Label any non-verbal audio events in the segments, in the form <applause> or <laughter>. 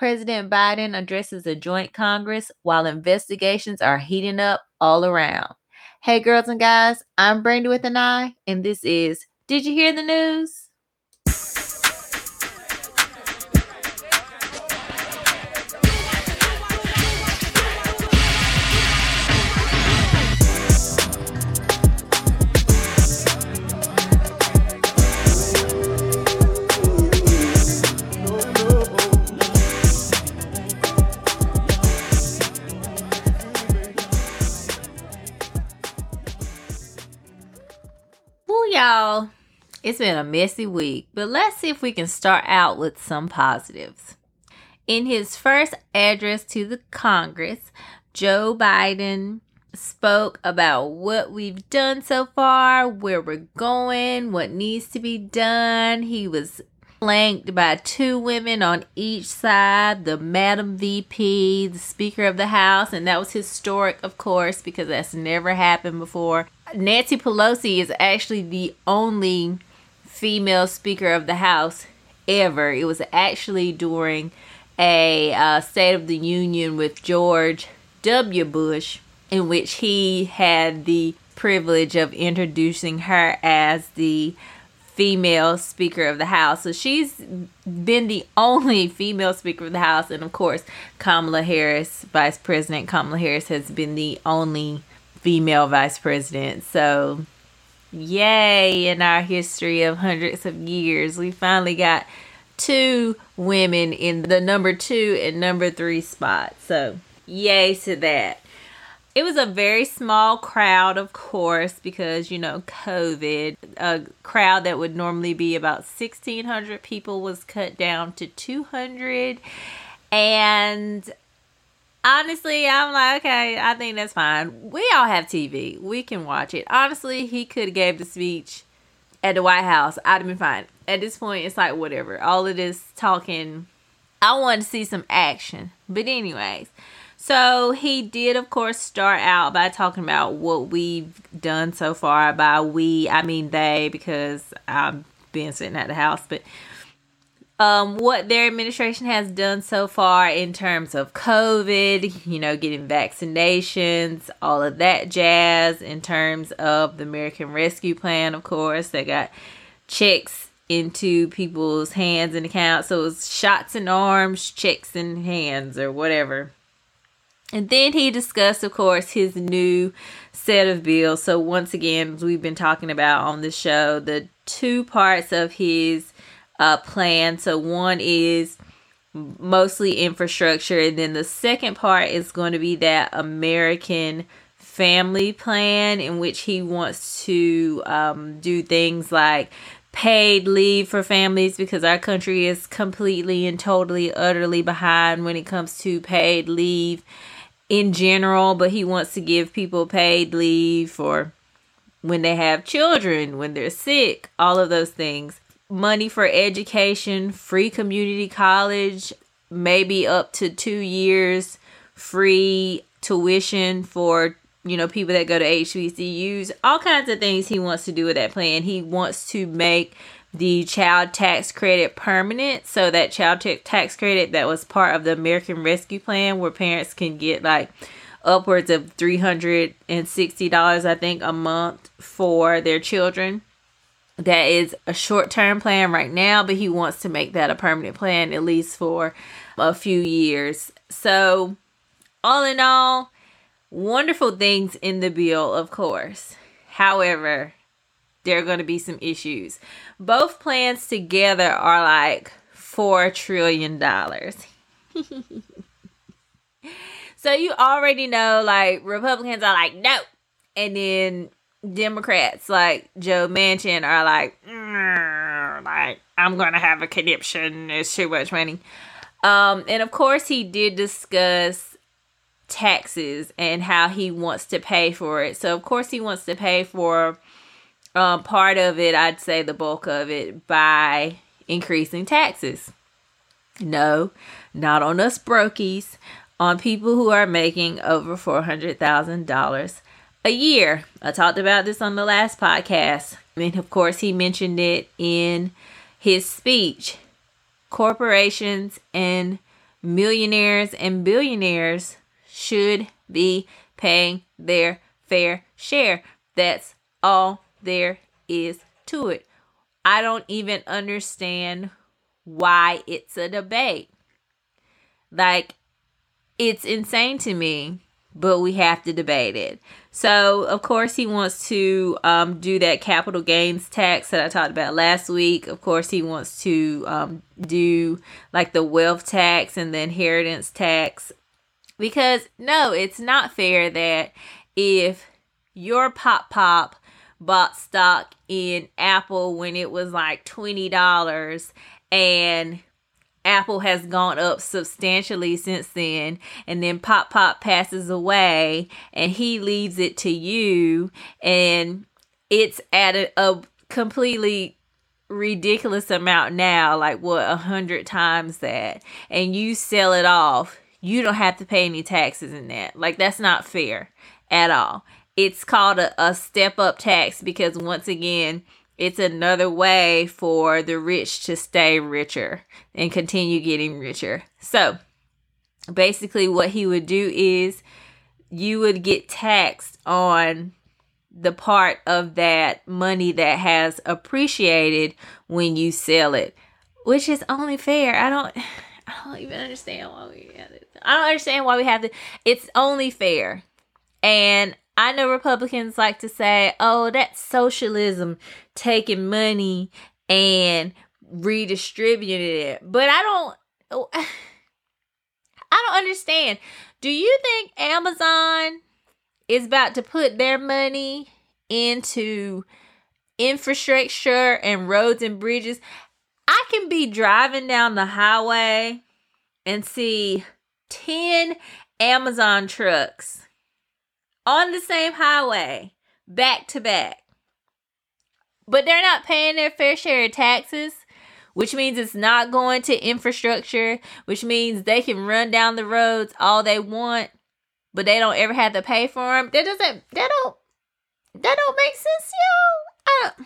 President Biden addresses a joint Congress while investigations are heating up all around. Hey, girls and guys, I'm Brenda with an eye, and this is Did You Hear the News? It's been a messy week, but let's see if we can start out with some positives. In his first address to the Congress, Joe Biden spoke about what we've done so far, where we're going, what needs to be done. He was flanked by two women on each side the Madam VP, the Speaker of the House, and that was historic, of course, because that's never happened before. Nancy Pelosi is actually the only female Speaker of the House ever. It was actually during a uh, State of the Union with George W. Bush, in which he had the privilege of introducing her as the female Speaker of the House. So she's been the only <laughs> female Speaker of the House. And of course, Kamala Harris, Vice President Kamala Harris, has been the only female Vice President. So, yay, in our history of hundreds of years, we finally got two women in the number two and number three spot. So, yay to that. It was a very small crowd, of course, because you know, COVID. A crowd that would normally be about 1,600 people was cut down to 200. And honestly, I'm like, okay, I think that's fine. We all have TV, we can watch it. Honestly, he could have gave the speech at the White House. I'd have been fine. At this point, it's like whatever. All of this talking, I want to see some action. But anyways, so he did, of course, start out by talking about what we've done so far. By we, I mean they, because I've been sitting at the house. But um, what their administration has done so far in terms of COVID, you know, getting vaccinations, all of that jazz. In terms of the American Rescue Plan, of course, they got checks into people's hands and accounts. So it was shots in arms, checks in hands, or whatever and then he discussed, of course, his new set of bills. So, once again, we've been talking about on the show the two parts of his uh, plan. So, one is mostly infrastructure, and then the second part is going to be that American family plan, in which he wants to um, do things like paid leave for families because our country is completely and totally, utterly behind when it comes to paid leave in general, but he wants to give people paid leave for when they have children, when they're sick, all of those things. Money for education, free community college, maybe up to two years free tuition for you know people that go to HBCUs, all kinds of things he wants to do with that plan. He wants to make the child tax credit permanent. So that child tax credit that was part of the American Rescue Plan, where parents can get like upwards of three hundred and sixty dollars, I think, a month for their children. That is a short term plan right now, but he wants to make that a permanent plan at least for a few years. So, all in all, wonderful things in the bill, of course. However, there are going to be some issues. Both plans together are like $4 trillion. <laughs> so you already know, like, Republicans are like, no. And then Democrats, like Joe Manchin, are like, mm, like, I'm to have a conniption. It's too much money. Um, and of course, he did discuss taxes and how he wants to pay for it. So, of course, he wants to pay for um, part of it, I'd say the bulk of it, by increasing taxes. No, not on us brokies, on people who are making over $400,000 a year. I talked about this on the last podcast. And of course, he mentioned it in his speech. Corporations and millionaires and billionaires should be paying their fair share. That's all there is to it. I don't even understand why it's a debate. Like, it's insane to me, but we have to debate it. So, of course, he wants to um, do that capital gains tax that I talked about last week. Of course, he wants to um, do like the wealth tax and the inheritance tax. Because, no, it's not fair that if your pop pop bought stock in Apple when it was like $20 and Apple has gone up substantially since then. And then Pop Pop passes away and he leaves it to you. And it's at a, a completely ridiculous amount now, like what, a hundred times that. And you sell it off. You don't have to pay any taxes in that. Like, that's not fair at all. It's called a, a step up tax because, once again, it's another way for the rich to stay richer and continue getting richer. So basically, what he would do is you would get taxed on the part of that money that has appreciated when you sell it, which is only fair. I don't. <sighs> I don't even understand why we have it. I don't understand why we have to. It's only fair. And I know Republicans like to say, oh, that's socialism, taking money and redistributing it. But I don't <sighs> I don't understand. Do you think Amazon is about to put their money into infrastructure and roads and bridges? I can be driving down the highway and see 10 Amazon trucks on the same highway, back to back. But they're not paying their fair share of taxes, which means it's not going to infrastructure, which means they can run down the roads all they want, but they don't ever have to pay for them. That doesn't that don't that don't make sense, yo.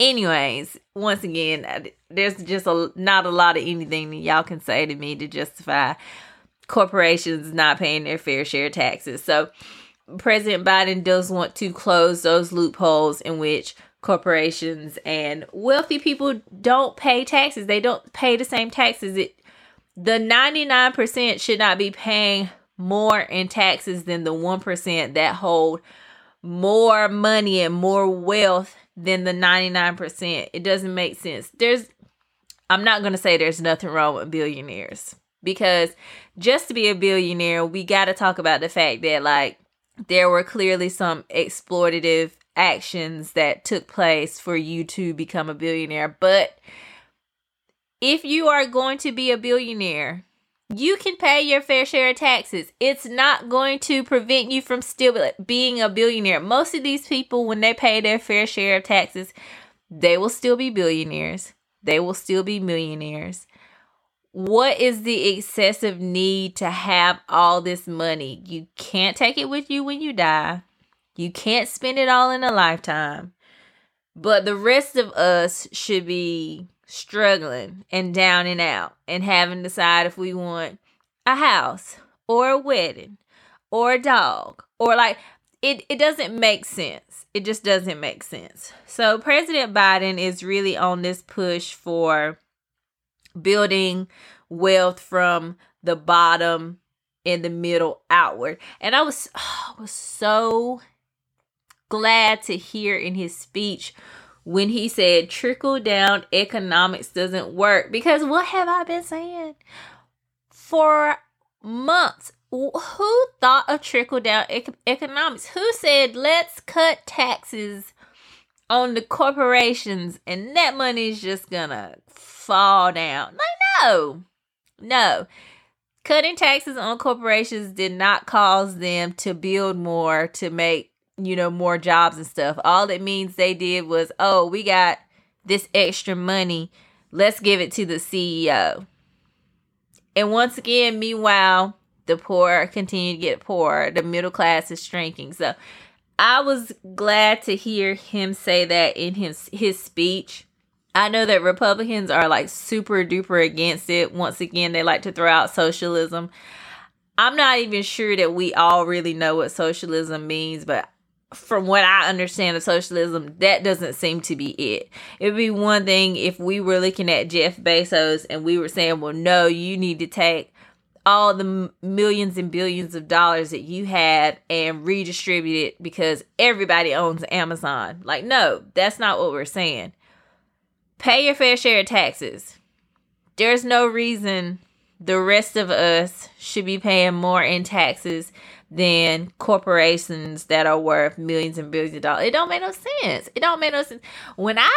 Anyways, once again, uh, there's just a not a lot of anything y'all can say to me to justify corporations not paying their fair share taxes. So President Biden does want to close those loopholes in which corporations and wealthy people don't pay taxes. They don't pay the same taxes. It the 99% should not be paying more in taxes than the 1% that hold more money and more wealth than the 99%. It doesn't make sense. There's I'm not going to say there's nothing wrong with billionaires because just to be a billionaire, we got to talk about the fact that like there were clearly some exploitative actions that took place for you to become a billionaire. But if you are going to be a billionaire, you can pay your fair share of taxes. It's not going to prevent you from still being a billionaire. Most of these people, when they pay their fair share of taxes, they will still be billionaires. They will still be millionaires what is the excessive need to have all this money? You can't take it with you when you die. You can't spend it all in a lifetime. But the rest of us should be struggling and down and out and having to decide if we want a house or a wedding or a dog or like it, it doesn't make sense. It just doesn't make sense. So President Biden is really on this push for building wealth from the bottom in the middle outward. And I was oh, <sighs> I was so glad to hear in his speech when he said trickle down economics doesn't work because what have I been saying for months? Who thought of trickle down ec- economics? Who said let's cut taxes on the corporations and that money is just gonna fall down. Like, no, no. Cutting taxes on corporations did not cause them to build more to make, you know, more jobs and stuff. All it means they did was, oh, we got this extra money. Let's give it to the CEO. And once again, meanwhile, the poor continue to get poorer. The middle class is shrinking. So I was glad to hear him say that in his his speech I know that Republicans are like super duper against it. Once again, they like to throw out socialism. I'm not even sure that we all really know what socialism means, but from what I understand of socialism, that doesn't seem to be it. It would be one thing if we were looking at Jeff Bezos and we were saying, well, no, you need to take all the millions and billions of dollars that you had and redistribute it because everybody owns Amazon. Like, no, that's not what we're saying. Pay your fair share of taxes. There's no reason the rest of us should be paying more in taxes than corporations that are worth millions and billions of dollars. It don't make no sense. It don't make no sense. When I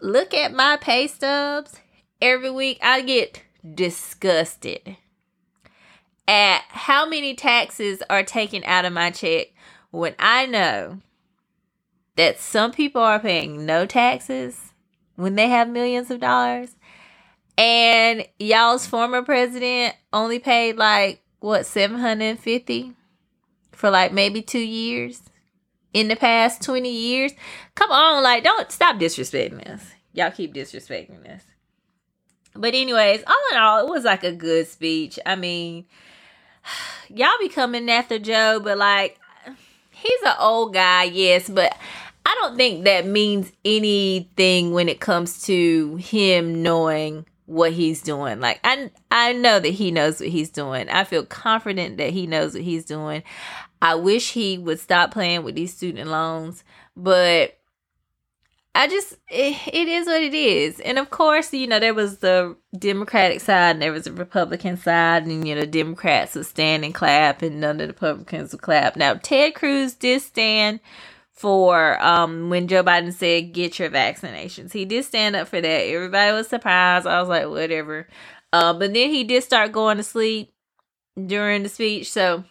look at my pay stubs every week, I get disgusted at how many taxes are taken out of my check when I know that some people are paying no taxes when they have millions of dollars. And y'all's former president only paid like what 750 for like maybe 2 years? In the past 20 years? Come on like don't stop disrespecting us. Y'all keep disrespecting us. But anyways all in all it was like a good speech. I mean <sighs> y'all be coming after joe but like he's an old guy yes but I don't think that means anything when it comes to him knowing what he's doing. Like I I know that he knows what he's doing. I feel confident that he knows what he's doing. I wish he would stop playing with these student loans, but I just it, it is what it is. And of course, you know, there was the Democratic side and there was the Republican side and you know, Democrats would stand and clap and none of the Republicans would clap. Now, Ted Cruz did stand for um when Joe Biden said get your vaccinations. He did stand up for that. Everybody was surprised. I was like, whatever. Uh, but then he did start going to sleep during the speech, so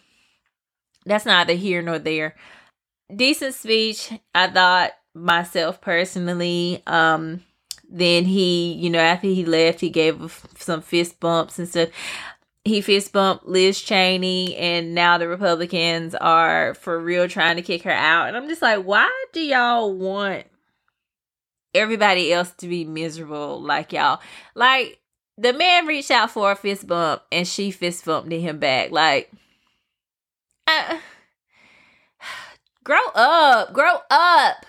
that's neither here nor there. Decent speech, I thought myself personally. Um, then he, you know, after he left, he gave some fist bumps and stuff he fist bumped Liz Cheney, and now the Republicans are for real trying to kick her out. And I'm just like, why do y'all want everybody else to be miserable like y'all? Like, the man reached out for a fist bump, and she fist bumped him back. Like, uh, <sighs> grow up, grow up.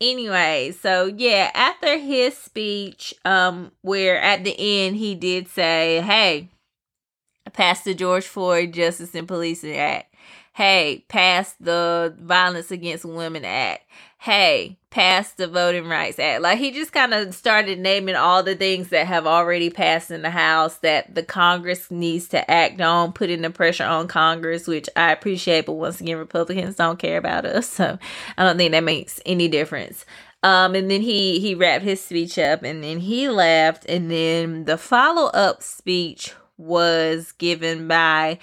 Anyway, so yeah, after his speech, um, where at the end he did say, Hey, Pass the George Floyd Justice and Policing Act. Hey, pass the Violence Against Women Act. Hey, pass the Voting Rights Act. Like he just kind of started naming all the things that have already passed in the House that the Congress needs to act on, putting the pressure on Congress, which I appreciate, but once again, Republicans don't care about us, so I don't think that makes any difference. Um, and then he he wrapped his speech up, and then he left, and then the follow up speech was given by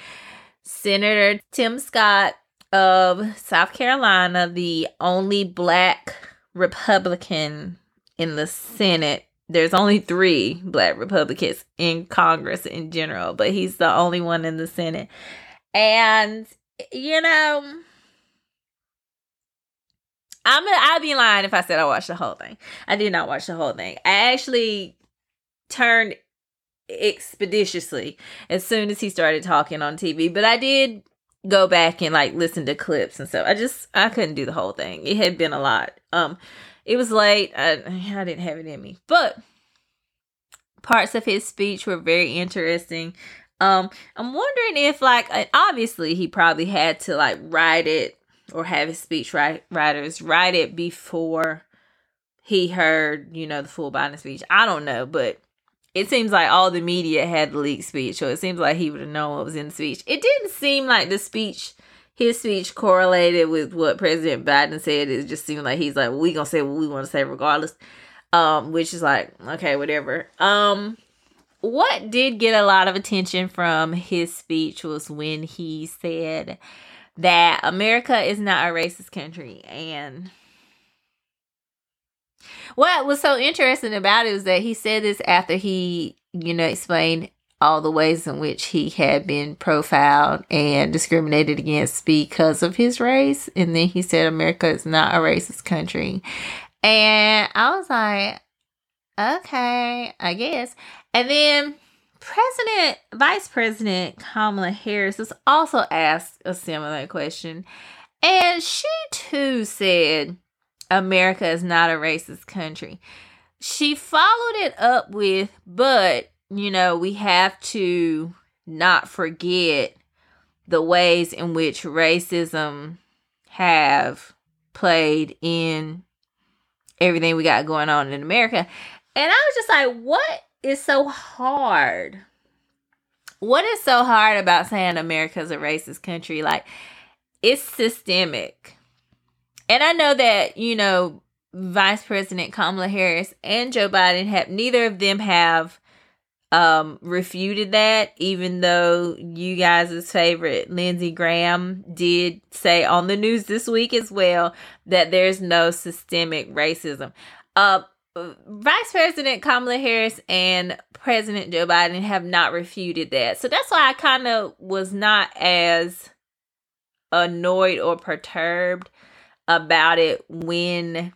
Senator Tim Scott of South Carolina, the only black Republican in the Senate. There's only three black Republicans in Congress in general, but he's the only one in the Senate. And, you know, I'm a, I'd be lying if I said I watched the whole thing. I did not watch the whole thing. I actually turned expeditiously as soon as he started talking on TV. But I did go back and like listen to clips and stuff. I just I couldn't do the whole thing. It had been a lot. Um it was late. I I didn't have it in me. But parts of his speech were very interesting. Um I'm wondering if like obviously he probably had to like write it or have his speech write, writers write it before he heard, you know, the full Biden speech. I don't know, but it seems like all the media had the leaked speech, so it seems like he would have known what was in the speech. It didn't seem like the speech, his speech correlated with what President Biden said. It just seemed like he's like, we gonna say what we want to say regardless. Um, which is like, okay, whatever. Um, what did get a lot of attention from his speech was when he said that America is not a racist country and what was so interesting about it was that he said this after he, you know, explained all the ways in which he had been profiled and discriminated against because of his race. And then he said America is not a racist country. And I was like, okay, I guess. And then President, Vice President Kamala Harris was also asked a similar question. And she too said, America is not a racist country. She followed it up with, but, you know, we have to not forget the ways in which racism have played in everything we got going on in America. And I was just like, what is so hard? What is so hard about saying America's a racist country? Like, it's systemic. And I know that, you know, Vice President Kamala Harris and Joe Biden have neither of them have um refuted that even though you guys' favorite Lindsey Graham did say on the news this week as well that there's no systemic racism. Uh Vice President Kamala Harris and President Joe Biden have not refuted that. So that's why I kind of was not as annoyed or perturbed about it when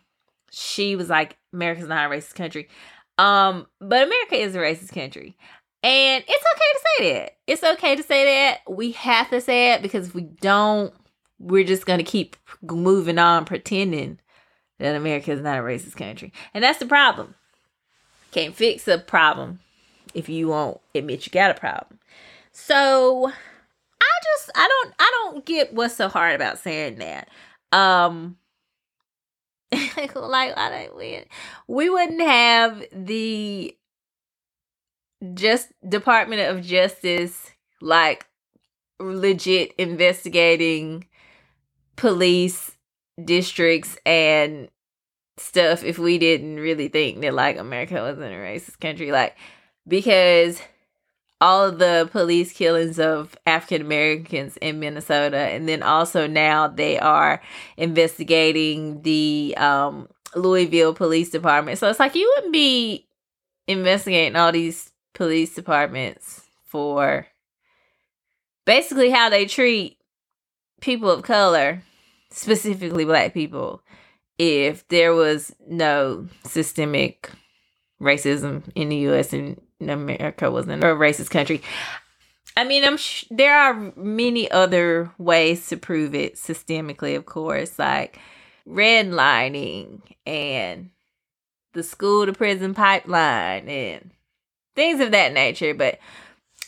she was like, America's not a racist country. Um, but America is a racist country. And it's okay to say that. It's okay to say that. We have to say it because if we don't, we're just going to keep moving on pretending that America is not a racist country. And that's the problem. Can't fix a problem if you won't admit you got a problem. So I just I don't I don't get what's so hard about saying that. Um <laughs> like I don't we, we wouldn't have the just Department of Justice like legit investigating police districts and stuff if we didn't really think that like America wasn't a racist country. Like because all of the police killings of African Americans in Minnesota, and then also now they are investigating the um, Louisville Police Department. So it's like you wouldn't be investigating all these police departments for basically how they treat people of color, specifically black people, if there was no systemic racism in the US and America wasn't a racist country. I mean, I'm sh- there are many other ways to prove it systemically, of course, like redlining and the school to prison pipeline and things of that nature. But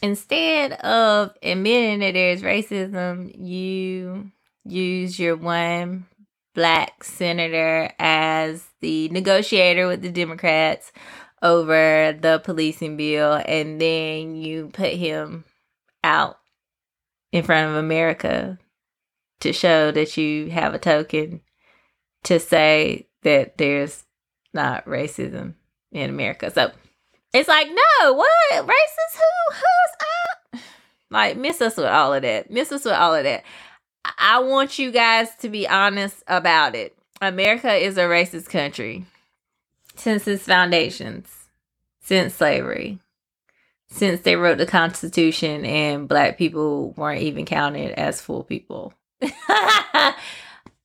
instead of admitting that there's racism, you use your one black senator as the negotiator with the Democrats over the policing bill and then you put him out in front of America to show that you have a token to say that there's not racism in America. So it's like, no, what? Racist? Who? Who's up? Like, miss us with all of that. Miss us with all of that. I want you guys to be honest about it. America is a racist country since its foundations, since slavery, since they wrote the Constitution and black people weren't even counted as full people. <laughs>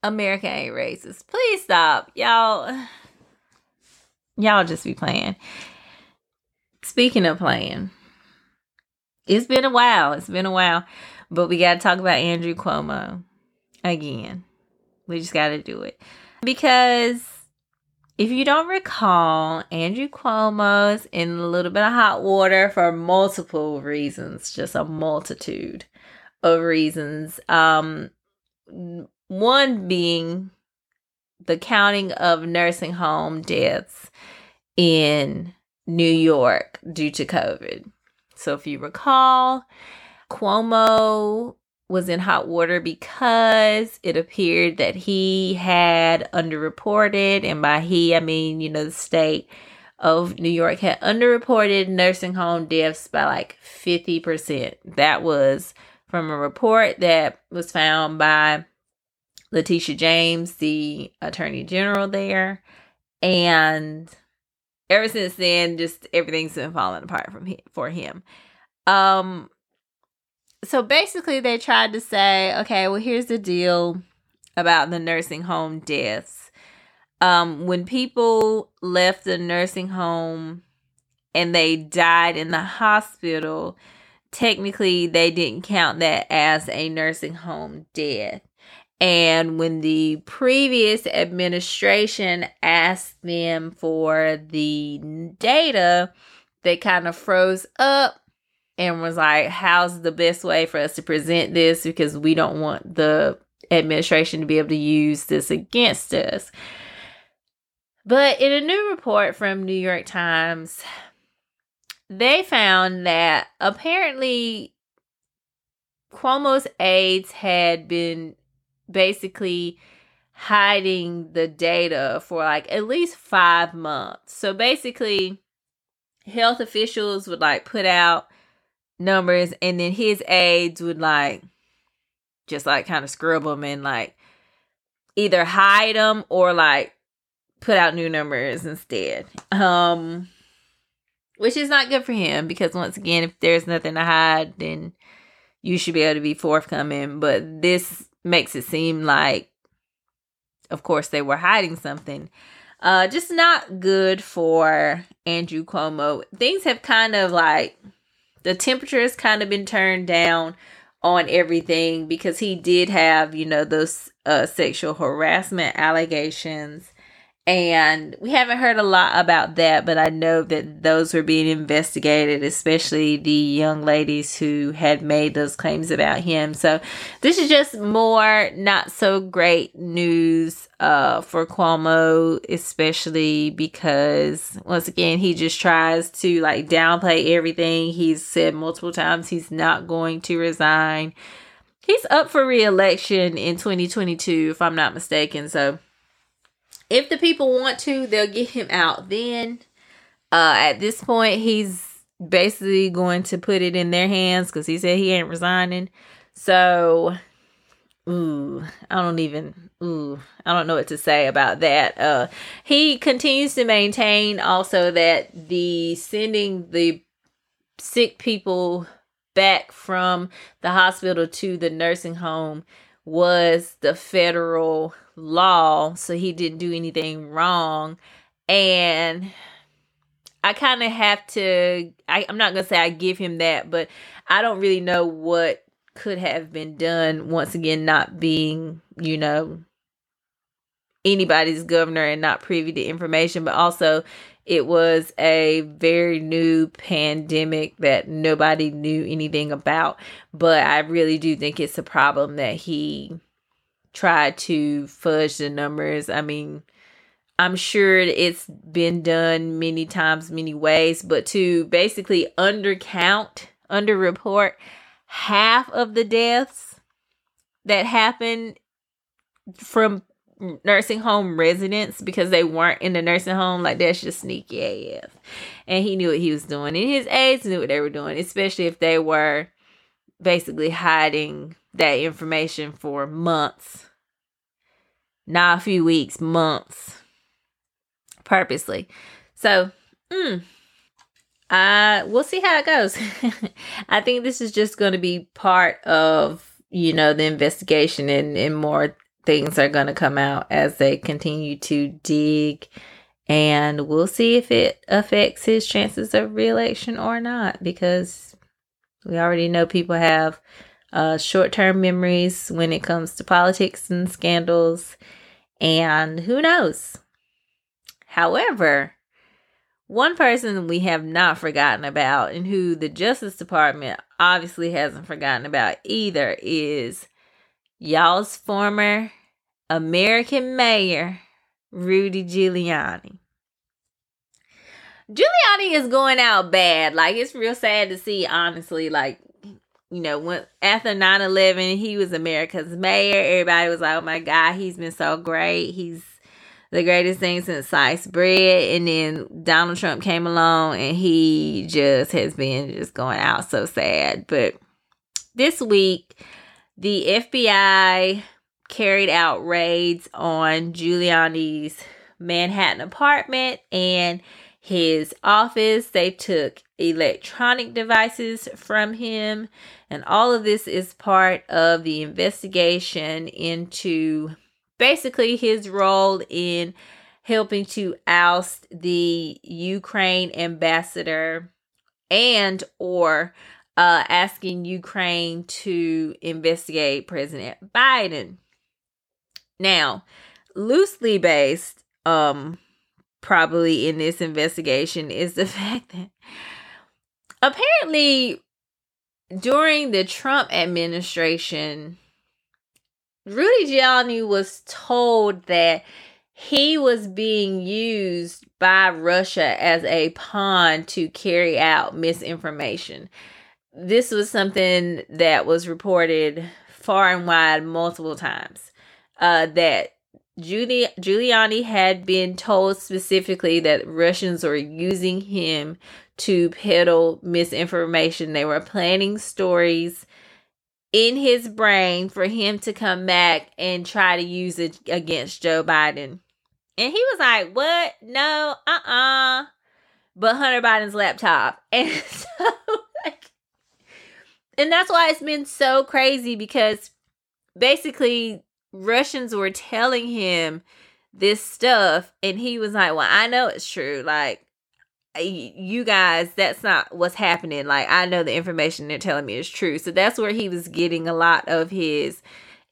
America ain't racist. Please stop. Y'all y'all just be playing. Speaking of playing, it's been a while. It's been a while. But we got to talk about Andrew Cuomo again. We just got to do it. Because if you don't recall, Andrew Cuomo's in a little bit of hot water for multiple reasons, just a multitude of reasons. Um, one being the counting of nursing home deaths in New York due to COVID. So, if you recall, Cuomo was in hot water because it appeared that he had underreported, and by he, I mean, you know, the state of New York had underreported nursing home deaths by like 50%. That was from a report that was found by Letitia James, the attorney general there. And ever since then, just everything's been falling apart from him, for him. Um, so basically they tried to say, okay, well here's the deal about the nursing home deaths. um, when people left the nursing home and they died in the hospital, technically they didn't count that as a nursing home death. And when the previous administration asked them for the data, they kind of froze up and was like, How's the best way for us to present this? Because we don't want the administration to be able to use this against us. But in a new report from New York Times, they found that apparently Cuomo's aides had been basically hiding the data for like at least five months. So basically, health officials would like put out numbers and then his aides would like just like kind of scrub them and like either hide them or like put out new numbers instead. Um which is not good for him because once again if there's nothing to hide then you should be able to be forthcoming, but this makes it seem like of course they were hiding something. Uh just not good for Andrew Cuomo. Things have kind of like the temperature has kind of been turned down on everything because he did have, you know, those uh, sexual harassment allegations and we haven't heard a lot about that, but I know that those were being investigated, especially the young ladies who had made those claims about him. So this is just more not so great news uh, for Cuomo, especially because once again he just tries to like downplay everything. He's said multiple times he's not going to resign. He's up for re-election in 2022, if I'm not mistaken. So if the people want to, they'll get him out then. Uh, at this point, he's basically going to put it in their hands because he said he ain't resigning. So, ooh, I don't even, ooh, I don't know what to say about that. Uh, he continues to maintain also that the sending the sick people back from the hospital to the nursing home was the federal law, so he didn't do anything wrong. And I kind of have to, I, I'm not going to say I give him that, but I don't really know what could have been done once again, not being, you know, anybody's governor and not privy to information, but also it was a very new pandemic that nobody knew anything about. But I really do think it's a problem that he tried to fudge the numbers. I mean, I'm sure it's been done many times, many ways, but to basically undercount, underreport half of the deaths that happened from nursing home residents because they weren't in the nursing home, like that's just sneaky AF. And he knew what he was doing, and his aides knew what they were doing, especially if they were basically hiding that information for months, not a few weeks, months, purposely. So, mm, uh, we'll see how it goes. <laughs> I think this is just going to be part of you know the investigation and, and more things are going to come out as they continue to dig and we'll see if it affects his chances of reelection or not because we already know people have uh, short-term memories when it comes to politics and scandals and who knows? However one person we have not forgotten about and who the justice department obviously hasn't forgotten about either is y'all's former American mayor, Rudy Giuliani. Giuliani is going out bad. Like, it's real sad to see, honestly. Like, you know, when after 9 11, he was America's mayor. Everybody was like, oh my God, he's been so great. He's the greatest thing since sliced bread. And then Donald Trump came along and he just has been just going out so sad. But this week, the FBI carried out raids on Giuliani's Manhattan apartment and his office. They took electronic devices from him. And all of this is part of the investigation into basically his role in helping to oust the Ukraine ambassador and or uh, asking Ukraine to investigate President Biden. Now, loosely based, um, probably in this investigation is the <laughs> fact that apparently during the Trump administration, Rudy Giuliani was told that he was being used by Russia as a pawn to carry out misinformation. This was something that was reported far and wide multiple times. Uh, that Giuli- Giuliani had been told specifically that Russians were using him to peddle misinformation. They were planning stories in his brain for him to come back and try to use it against Joe Biden. And he was like, What? No, uh uh-uh. uh But Hunter Biden's laptop. <laughs> And so, and that's why it's been so crazy because basically Russians were telling him this stuff, and he was like, Well, I know it's true. Like, you guys, that's not what's happening. Like, I know the information they're telling me is true. So that's where he was getting a lot of his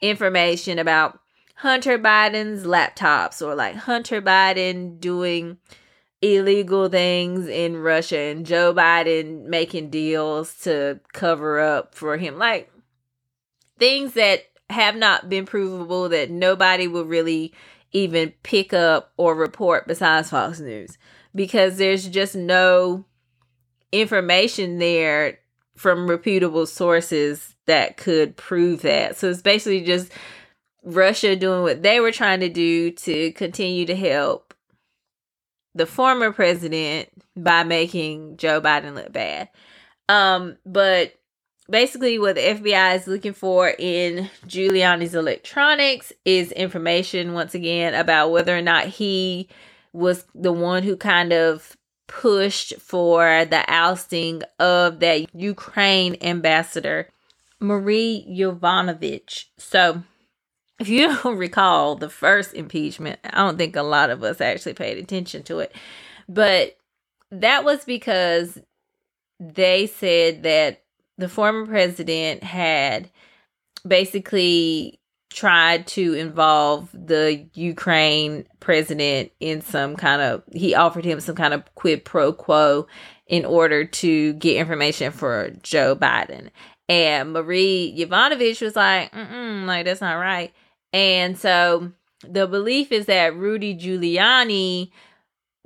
information about Hunter Biden's laptops or like Hunter Biden doing illegal things in Russia and Joe Biden making deals to cover up for him. Like things that have not been provable that nobody will really even pick up or report besides Fox News because there's just no information there from reputable sources that could prove that. So it's basically just Russia doing what they were trying to do to continue to help the former president by making Joe Biden look bad. Um, but basically, what the FBI is looking for in Giuliani's electronics is information, once again, about whether or not he was the one who kind of pushed for the ousting of that Ukraine ambassador, Marie Yovanovitch. So, if you <laughs> don't recall the first impeachment, I don't think a lot of us actually paid attention to it. But that was because they said that the former president had basically tried to involve the Ukraine president in some kind of he offered him some kind of quid pro quo in order to get information for Joe Biden. And Marie Yovanovitch was like, mm like that's not right. And so the belief is that Rudy Giuliani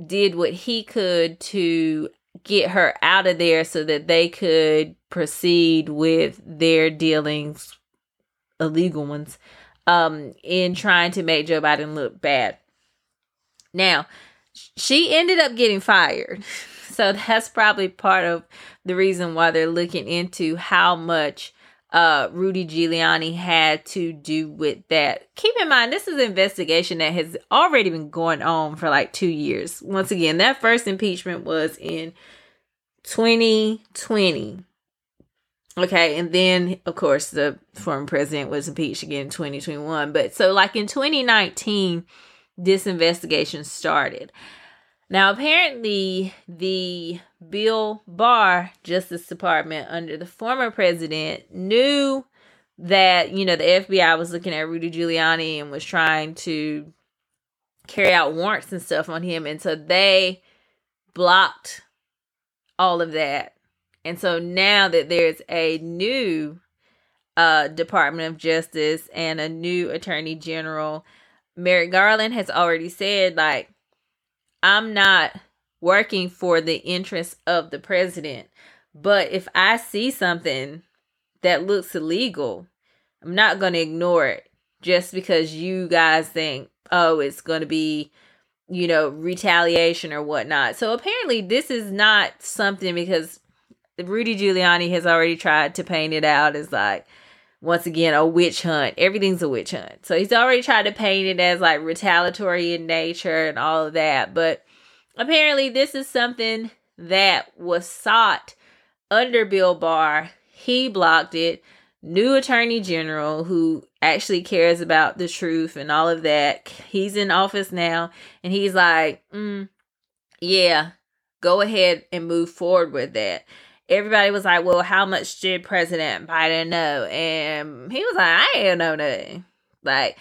did what he could to get her out of there so that they could proceed with their dealings, illegal ones, um, in trying to make Joe Biden look bad. Now, she ended up getting fired. <laughs> So that's probably part of the reason why they're looking into how much uh, Rudy Giuliani had to do with that. Keep in mind, this is an investigation that has already been going on for like two years. Once again, that first impeachment was in 2020. Okay, and then of course the former president was impeached again in 2021. But so like in 2019, this investigation started. Now, apparently, the Bill Barr Justice Department under the former president knew that, you know, the FBI was looking at Rudy Giuliani and was trying to carry out warrants and stuff on him. And so they blocked all of that. And so now that there's a new uh, Department of Justice and a new Attorney General, Merrick Garland has already said, like, I'm not working for the interests of the president. But if I see something that looks illegal, I'm not going to ignore it just because you guys think, oh, it's going to be, you know, retaliation or whatnot. So apparently, this is not something because Rudy Giuliani has already tried to paint it out as like, once again, a witch hunt. Everything's a witch hunt. So he's already tried to paint it as like retaliatory in nature and all of that. But apparently, this is something that was sought under Bill Barr. He blocked it. new attorney general who actually cares about the truth and all of that. He's in office now, and he's like, mm, yeah, go ahead and move forward with that. Everybody was like, well, how much did President Biden know? And he was like, I ain't know nothing. Like,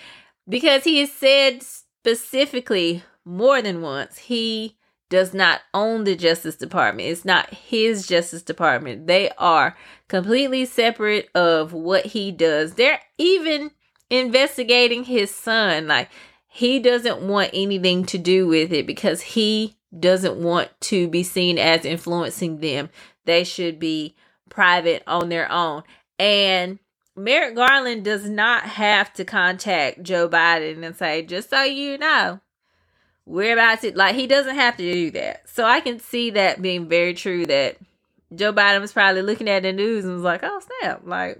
because he has said specifically more than once, he does not own the Justice Department. It's not his Justice Department. They are completely separate of what he does. They're even investigating his son. Like he doesn't want anything to do with it because he doesn't want to be seen as influencing them. They should be private on their own. And Merrick Garland does not have to contact Joe Biden and say, just so you know, we're about to like he doesn't have to do that. So I can see that being very true that Joe Biden was probably looking at the news and was like, oh snap, like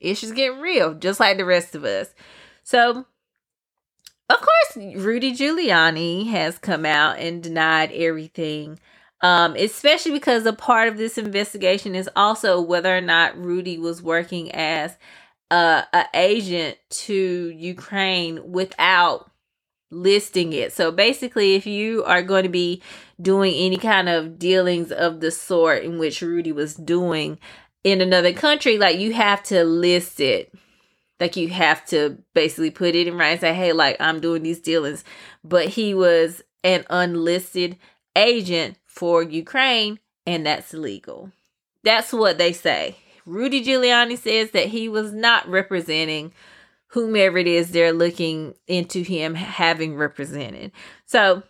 issues getting real, just like the rest of us. So of course Rudy Giuliani has come out and denied everything. Um, especially because a part of this investigation is also whether or not Rudy was working as a agent to Ukraine without listing it. So basically, if you are going to be doing any kind of dealings of the sort in which Rudy was doing in another country, like you have to list it. Like you have to basically put it in writing and say, hey, like I'm doing these dealings. But he was an unlisted agent for Ukraine, and that's illegal. That's what they say. Rudy Giuliani says that he was not representing whomever it is they're looking into him having represented. So,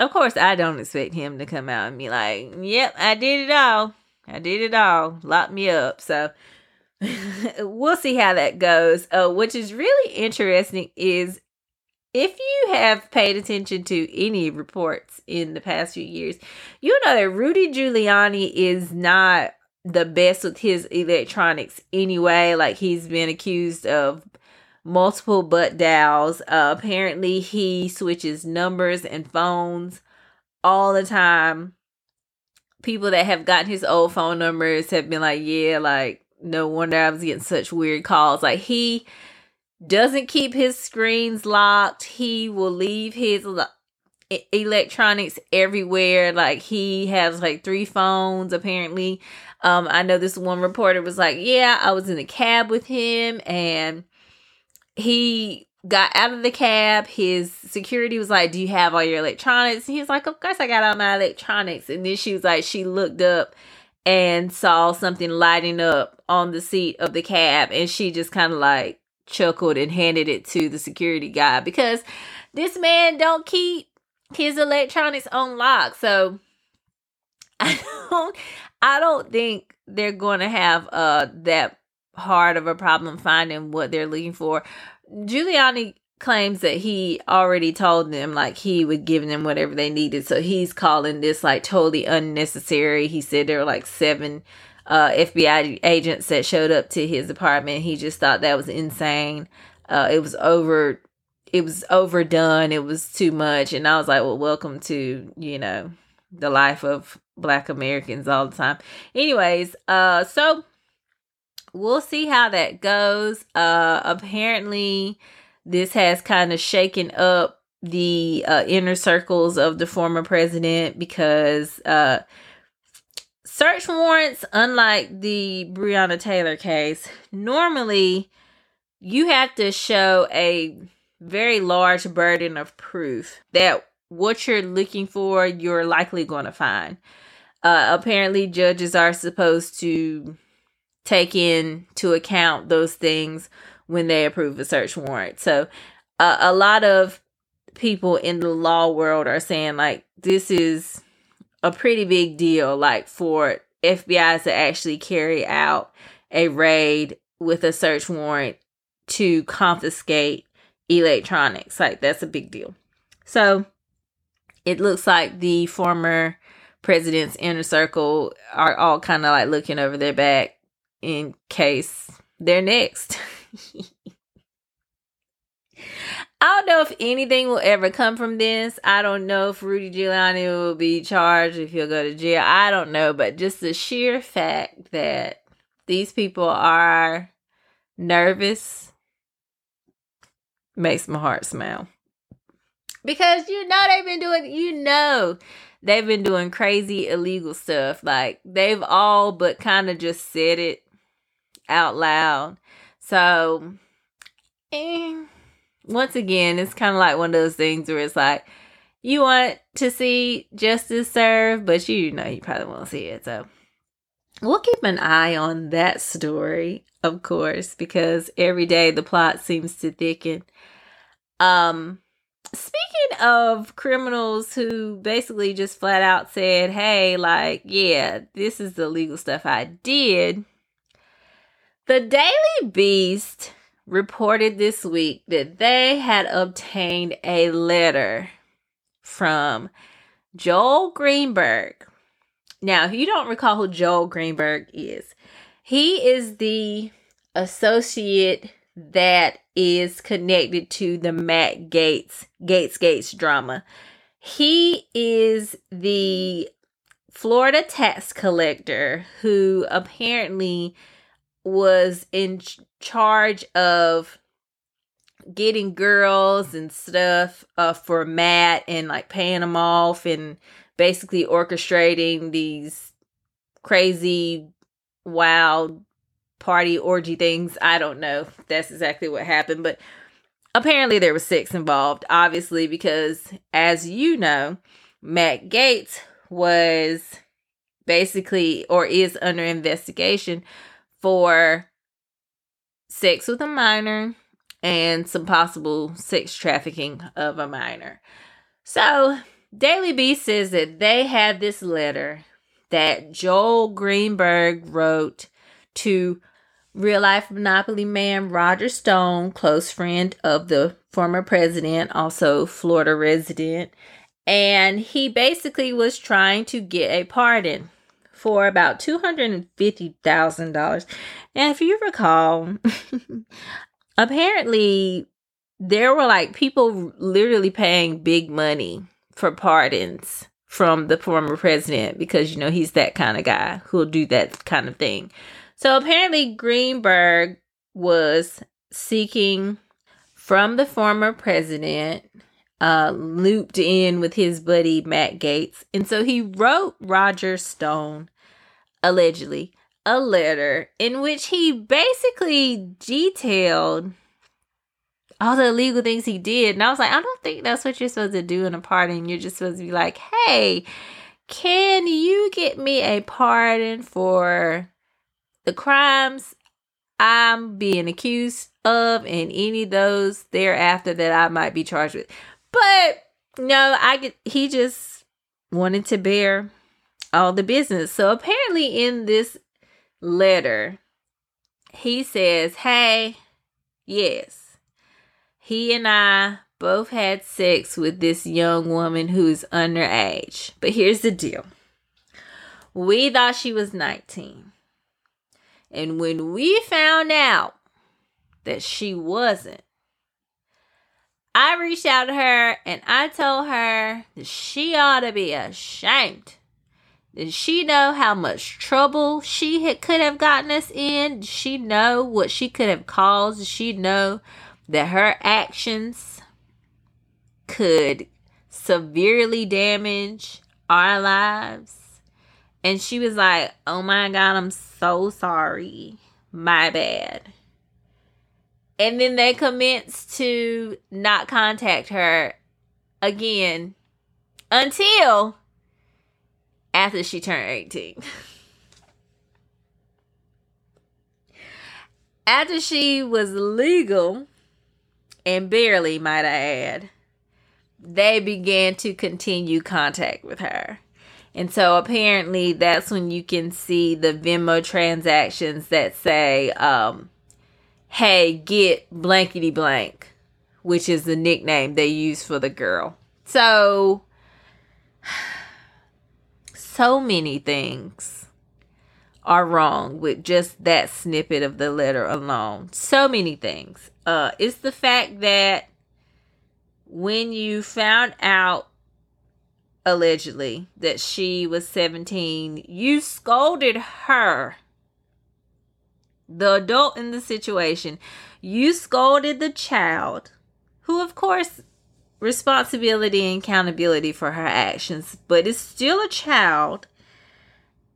of course, I don't expect him to come out and be like, yep, I did it all. I did it all. Lock me up. So, <laughs> we'll see how that goes. Uh, which is really interesting is if you have paid attention to any reports in the past few years, you know that Rudy Giuliani is not the best with his electronics anyway. Like he's been accused of multiple butt dials. Uh, apparently, he switches numbers and phones all the time. People that have gotten his old phone numbers have been like, yeah, like, no wonder I was getting such weird calls. Like, he doesn't keep his screens locked. He will leave his electronics everywhere. Like, he has like three phones, apparently. Um, I know this one reporter was like, yeah, I was in a cab with him and he got out of the cab. His security was like, Do you have all your electronics? And he was like, Of course I got all my electronics. And then she was like, She looked up and saw something lighting up on the seat of the cab. And she just kind of like chuckled and handed it to the security guy because this man don't keep his electronics on lock. So <laughs> I don't I don't think they're going to have uh that hard of a problem finding what they're looking for. Giuliani claims that he already told them like he would give them whatever they needed. So he's calling this like totally unnecessary. He said there were like seven uh, FBI agents that showed up to his apartment. He just thought that was insane. Uh, it was over. It was overdone. It was too much. And I was like, well, welcome to you know the life of Black Americans all the time. Anyways, uh, so we'll see how that goes. Uh, apparently, this has kind of shaken up the uh, inner circles of the former president because uh, search warrants, unlike the Breonna Taylor case, normally you have to show a very large burden of proof that what you're looking for, you're likely going to find. Uh, apparently, judges are supposed to take into account those things when they approve a search warrant. So uh, a lot of people in the law world are saying like this is a pretty big deal like for FBI to actually carry out a raid with a search warrant to confiscate electronics. Like that's a big deal. So it looks like the former president's inner circle are all kind of like looking over their back in case they're next. <laughs> I don't know if anything will ever come from this. I don't know if Rudy Giuliani will be charged, if he'll go to jail. I don't know, but just the sheer fact that these people are nervous makes my heart smile. Because you know they've been doing, you know, they've been doing crazy illegal stuff. Like they've all but kind of just said it out loud. So, eh, once again, it's kind of like one of those things where it's like, you want to see justice served, but you know you probably won't see it. So we'll keep an eye on that story, of course, because every day the plot seems to thicken. Um, speaking of criminals who basically just flat out said, "Hey, like, yeah, this is the legal stuff I did." The Daily Beast reported this week that they had obtained a letter from Joel Greenberg. Now, if you don't recall who Joel Greenberg is, he is the associate that is connected to the Matt Gaetz Gaetz Gaetz drama. He is the Florida tax collector who apparently was in charge of getting girls and stuff uh, for Matt and like paying them off and basically orchestrating these crazy, wild party orgy things. I don't know. That's exactly what happened, but apparently there was sex involved, obviously, because as you know, Matt Gaetz was basically or is under investigation for sex with a minor and some possible sex trafficking of a minor. So, Daily Beast says that they had this letter that Joel Greenberg wrote to real life Monopoly man Roger Stone, close friend of the former president, also Florida resident. And he basically was trying to get a pardon for about $250,000. And if you recall, <laughs> apparently there were like people literally paying big money for pardons from the former president because you know he's that kind of guy who'll do that kind of thing. So apparently Greenberg was seeking from the former president uh looped in with his buddy Matt Gaetz. And so he wrote Roger Stone allegedly a letter in which he basically detailed all the illegal things he did. And I was like, I don't think that's what you're supposed to do in a pardon. You're just supposed to be like, hey, can you get me a pardon for the crimes I'm being accused of and any of those thereafter that I might be charged with? But no, I he just wanted to bare all the business. So apparently in this letter, he says, Hey, yes, he and I both had sex with this young woman who's underage. But here's the deal we thought she was 19. And when we found out that she wasn't, I reached out to her and I told her that she ought to be ashamed did she know how much trouble she had, could have gotten us in? Did she know what she could have caused? Did she know that her actions could severely damage our lives? And she was like, Oh my God, I'm so sorry. My bad. And then they commenced to not contact her again until after she turned 18. <laughs> after she was legal, and barely, might I add, they began to continue contact with her. And so apparently that's when you can see the Venmo transactions that say, um, hey, get blankety blank, which is the nickname they use for the girl. So <sighs> so many things are wrong with just that snippet of the letter alone. So many things. Uh, it's the fact that when you found out allegedly that she was 17, you scolded her the adult in the situation. You scolded the child, who, of course, responsibility and accountability for her actions, but is still a child,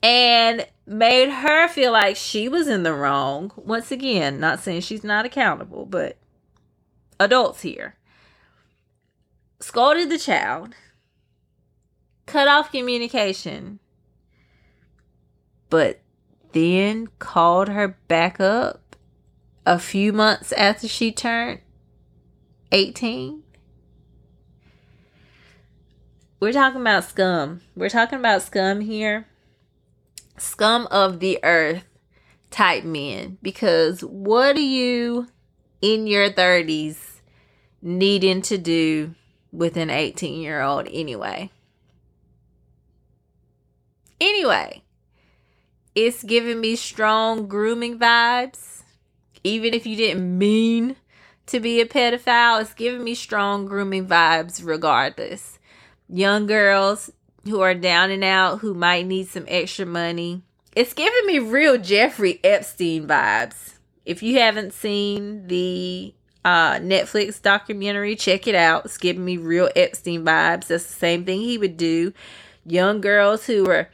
and made her feel like she was in the wrong. Once again, not saying she's not accountable, but adults here. Scolded the child, cut off communication, but then called her back up a few months after she turned 18. We're talking about scum. We're talking about scum here. Scum of the earth type men. Because what are you in your 30s needing to do with an 18 year old anyway? Anyway, it's giving me strong grooming vibes. Even if you didn't mean to be a pedophile, it's giving me strong grooming vibes regardless. Young girls who are down and out who might need some extra money. It's giving me real Jeffrey Epstein vibes. If you haven't seen the uh, Netflix documentary, check it out. It's giving me real Epstein vibes. That's the same thing he would do. Young girls who are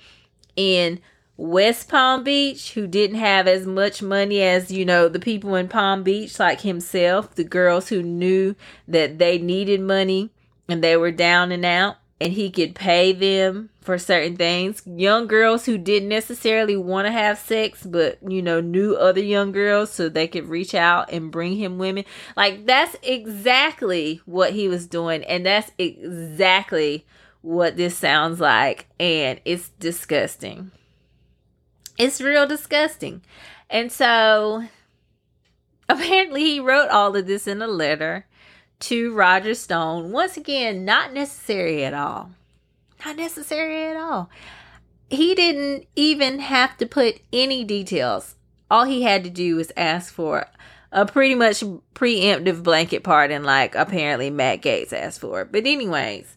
in West Palm Beach who didn't have as much money as, you know, the people in Palm Beach, like himself, the girls who knew that they needed money and they were down and out, and he could pay them for certain things. Young girls who didn't necessarily want to have sex, but, you know, knew other young girls so they could reach out and bring him women. Like, that's exactly what he was doing, and that's exactly what this sounds like, and it's disgusting. It's real disgusting. And so <laughs> apparently he wrote all of this in a letter to Roger Stone. Once again, not necessary at all. Not necessary at all. He didn't even have to put any details. All he had to do was ask for a pretty much preemptive blanket pardon, like apparently Matt Gaetz asked for. But, anyways,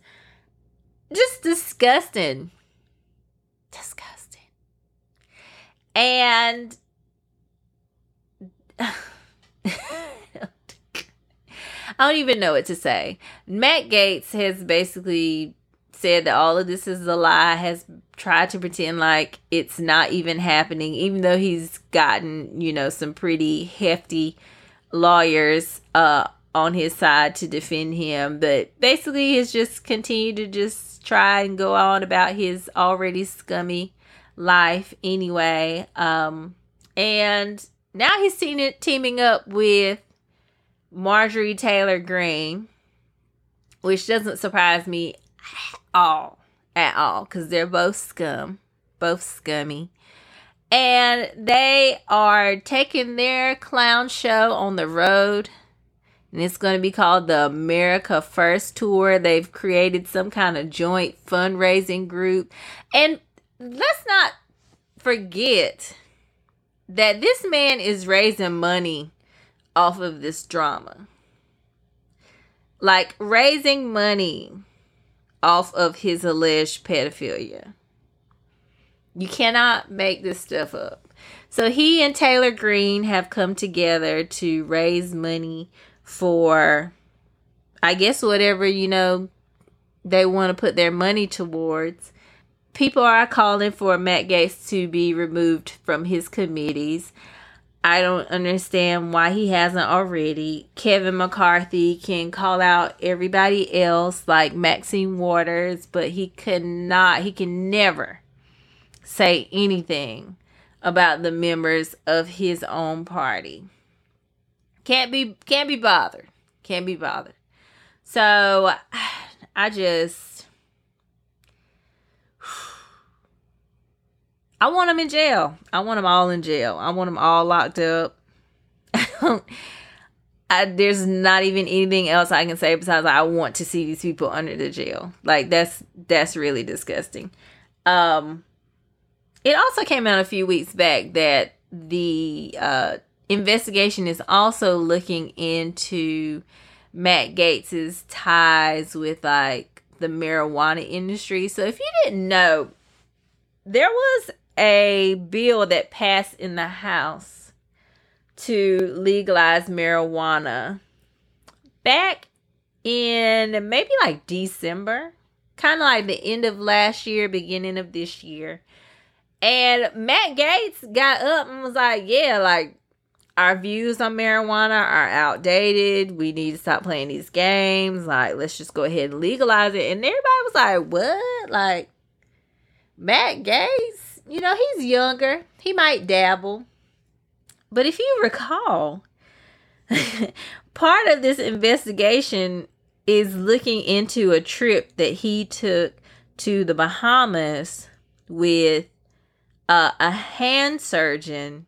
just disgusting. And <laughs> I don't even know what to say. Matt Gaetz has basically said that all of this is a lie, has tried to pretend like it's not even happening, even though he's gotten, you know, some pretty hefty lawyers uh on his side to defend him. But basically he's just continued to just try and go on about his already scummy life anyway. Um, and now he's seen it teaming up with Marjorie Taylor Greene, which doesn't surprise me at all, at all, because they're both scum, both scummy. And they are taking their clown show on the road. And it's going to be called the America First Tour. They've created some kind of joint fundraising group. And let's not forget that this man is raising money off of this drama. Like raising money off of his alleged pedophilia. You cannot make this stuff up. So he and Taylor Greene have come together to raise money for I guess whatever, you know, they want to put their money towards people are calling for Matt Gaetz to be removed from his committees. I don't understand why he hasn't already. Kevin McCarthy can call out everybody else like Maxine Waters, but he cannot, he can never say anything about the members of his own party. Can't be can't be bothered. Can't be bothered. So <sighs> I just I want them in jail. I want them all in jail. I want them all locked up. <laughs> I, there's not even anything else I can say besides I want to see these people under the jail. Like that's that's really disgusting. Um, it also came out a few weeks back that the uh, investigation is also looking into Matt Gaetz's ties with like the marijuana industry. So if you didn't know, there was a bill that passed in the House to legalize marijuana back in maybe like December, kind of like the end of last year, beginning of this year. And Matt Gaetz got up and was like, Yeah, like our views on marijuana are outdated. We need to stop playing these games. Like, let's just go ahead and legalize it. And everybody was like, What? Like, Matt Gaetz, you know, he's younger. He might dabble. But if you recall, <laughs> part of this investigation is looking into a trip that he took to the Bahamas with a hand surgeon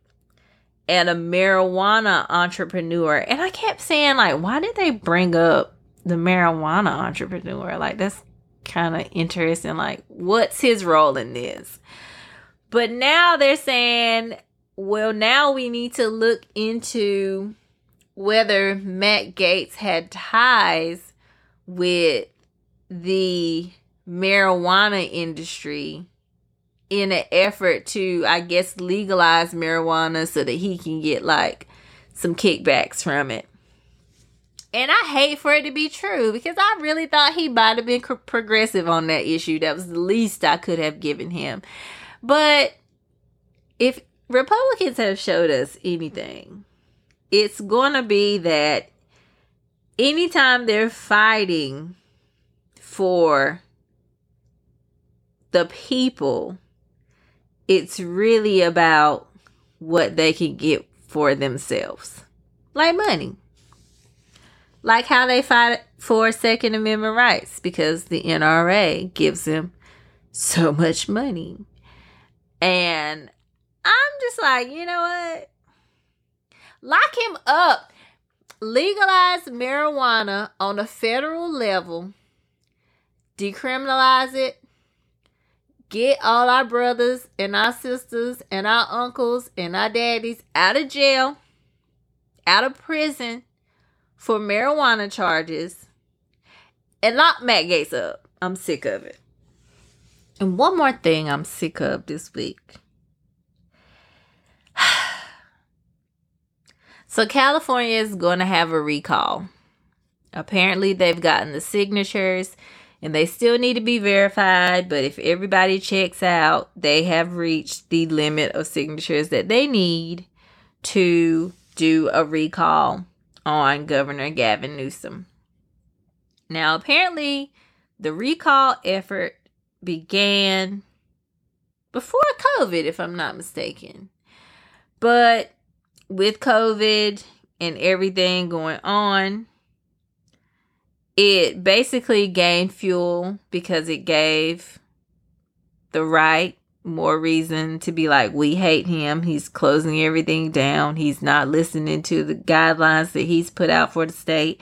and a marijuana entrepreneur. And I kept saying, like, why did they bring up the marijuana entrepreneur? Like, that's kind of interesting. Like, what's his role in this? But now they're saying, well, now we need to look into whether Matt Gaetz had ties with the marijuana industry in an effort to, I guess, legalize marijuana so that he can get like some kickbacks from it. And I hate for it to be true because I really thought he might have been progressive on that issue. That was the least I could have given him. But if Republicans have showed us anything, it's going to be that anytime they're fighting for the people, it's really about what they can get for themselves, like money. Like how they fight for Second Amendment rights because the NRA gives them so much money. And I'm just like, you know what? Lock him up. Legalize marijuana on a federal level. Decriminalize it. Get all our brothers and our sisters and our uncles and our daddies out of jail, out of prison for marijuana charges. And lock Matt Gaetz up. I'm sick of it. And one more thing I'm sick of this week. <sighs> So California is going to have a recall. Apparently, they've gotten the signatures and they still need to be verified. But if everybody checks out, they have reached the limit of signatures that they need to do a recall on Governor Gavin Newsom. Now, apparently, the recall effort began before COVID, if I'm not mistaken. But with COVID and everything going on, it basically gained fuel because it gave the right more reason to be like, we hate him. He's closing everything down. He's not listening to the guidelines that he's put out for the state.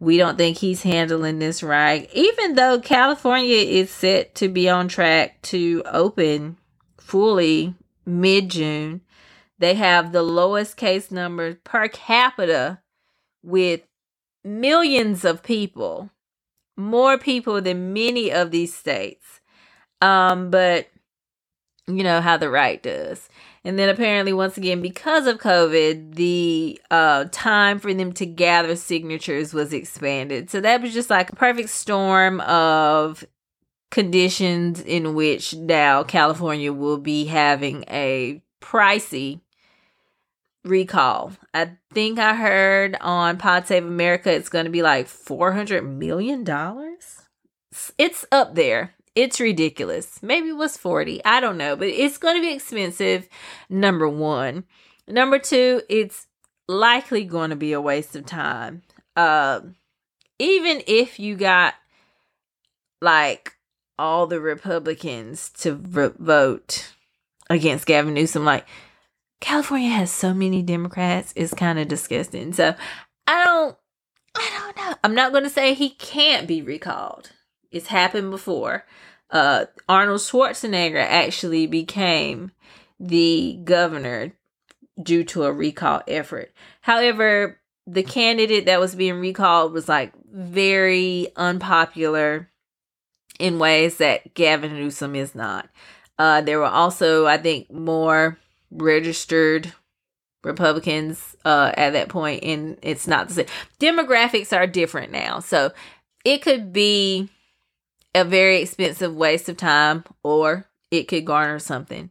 We don't think he's handling this right. Even though California is set to be on track to open fully mid June, they have the lowest case numbers per capita with millions of people, more people than many of these states. Um, but you know how the right does. And then apparently, once again, because of COVID, the uh, time for them to gather signatures was expanded. So that was just like a perfect storm of conditions in which now California will be having a pricey recall. I think I heard on Pod Save America it's going to be like $400 million. It's up there. It's ridiculous. Maybe it was 40. I don't know, but it's going to be expensive. Number 1. Number 2, it's likely going to be a waste of time. Uh, even if you got like all the Republicans to vote against Gavin Newsom like California has so many Democrats, it's kind of disgusting. So I don't I don't know. I'm not going to say he can't be recalled. It's happened before. Uh, Arnold Schwarzenegger actually became the governor due to a recall effort. However, the candidate that was being recalled was like very unpopular in ways that Gavin Newsom is not. Uh, there were also, I think, more registered Republicans uh, at that point, and it's not the same. Demographics are different now, so it could be a very expensive waste of time, or it could garner something.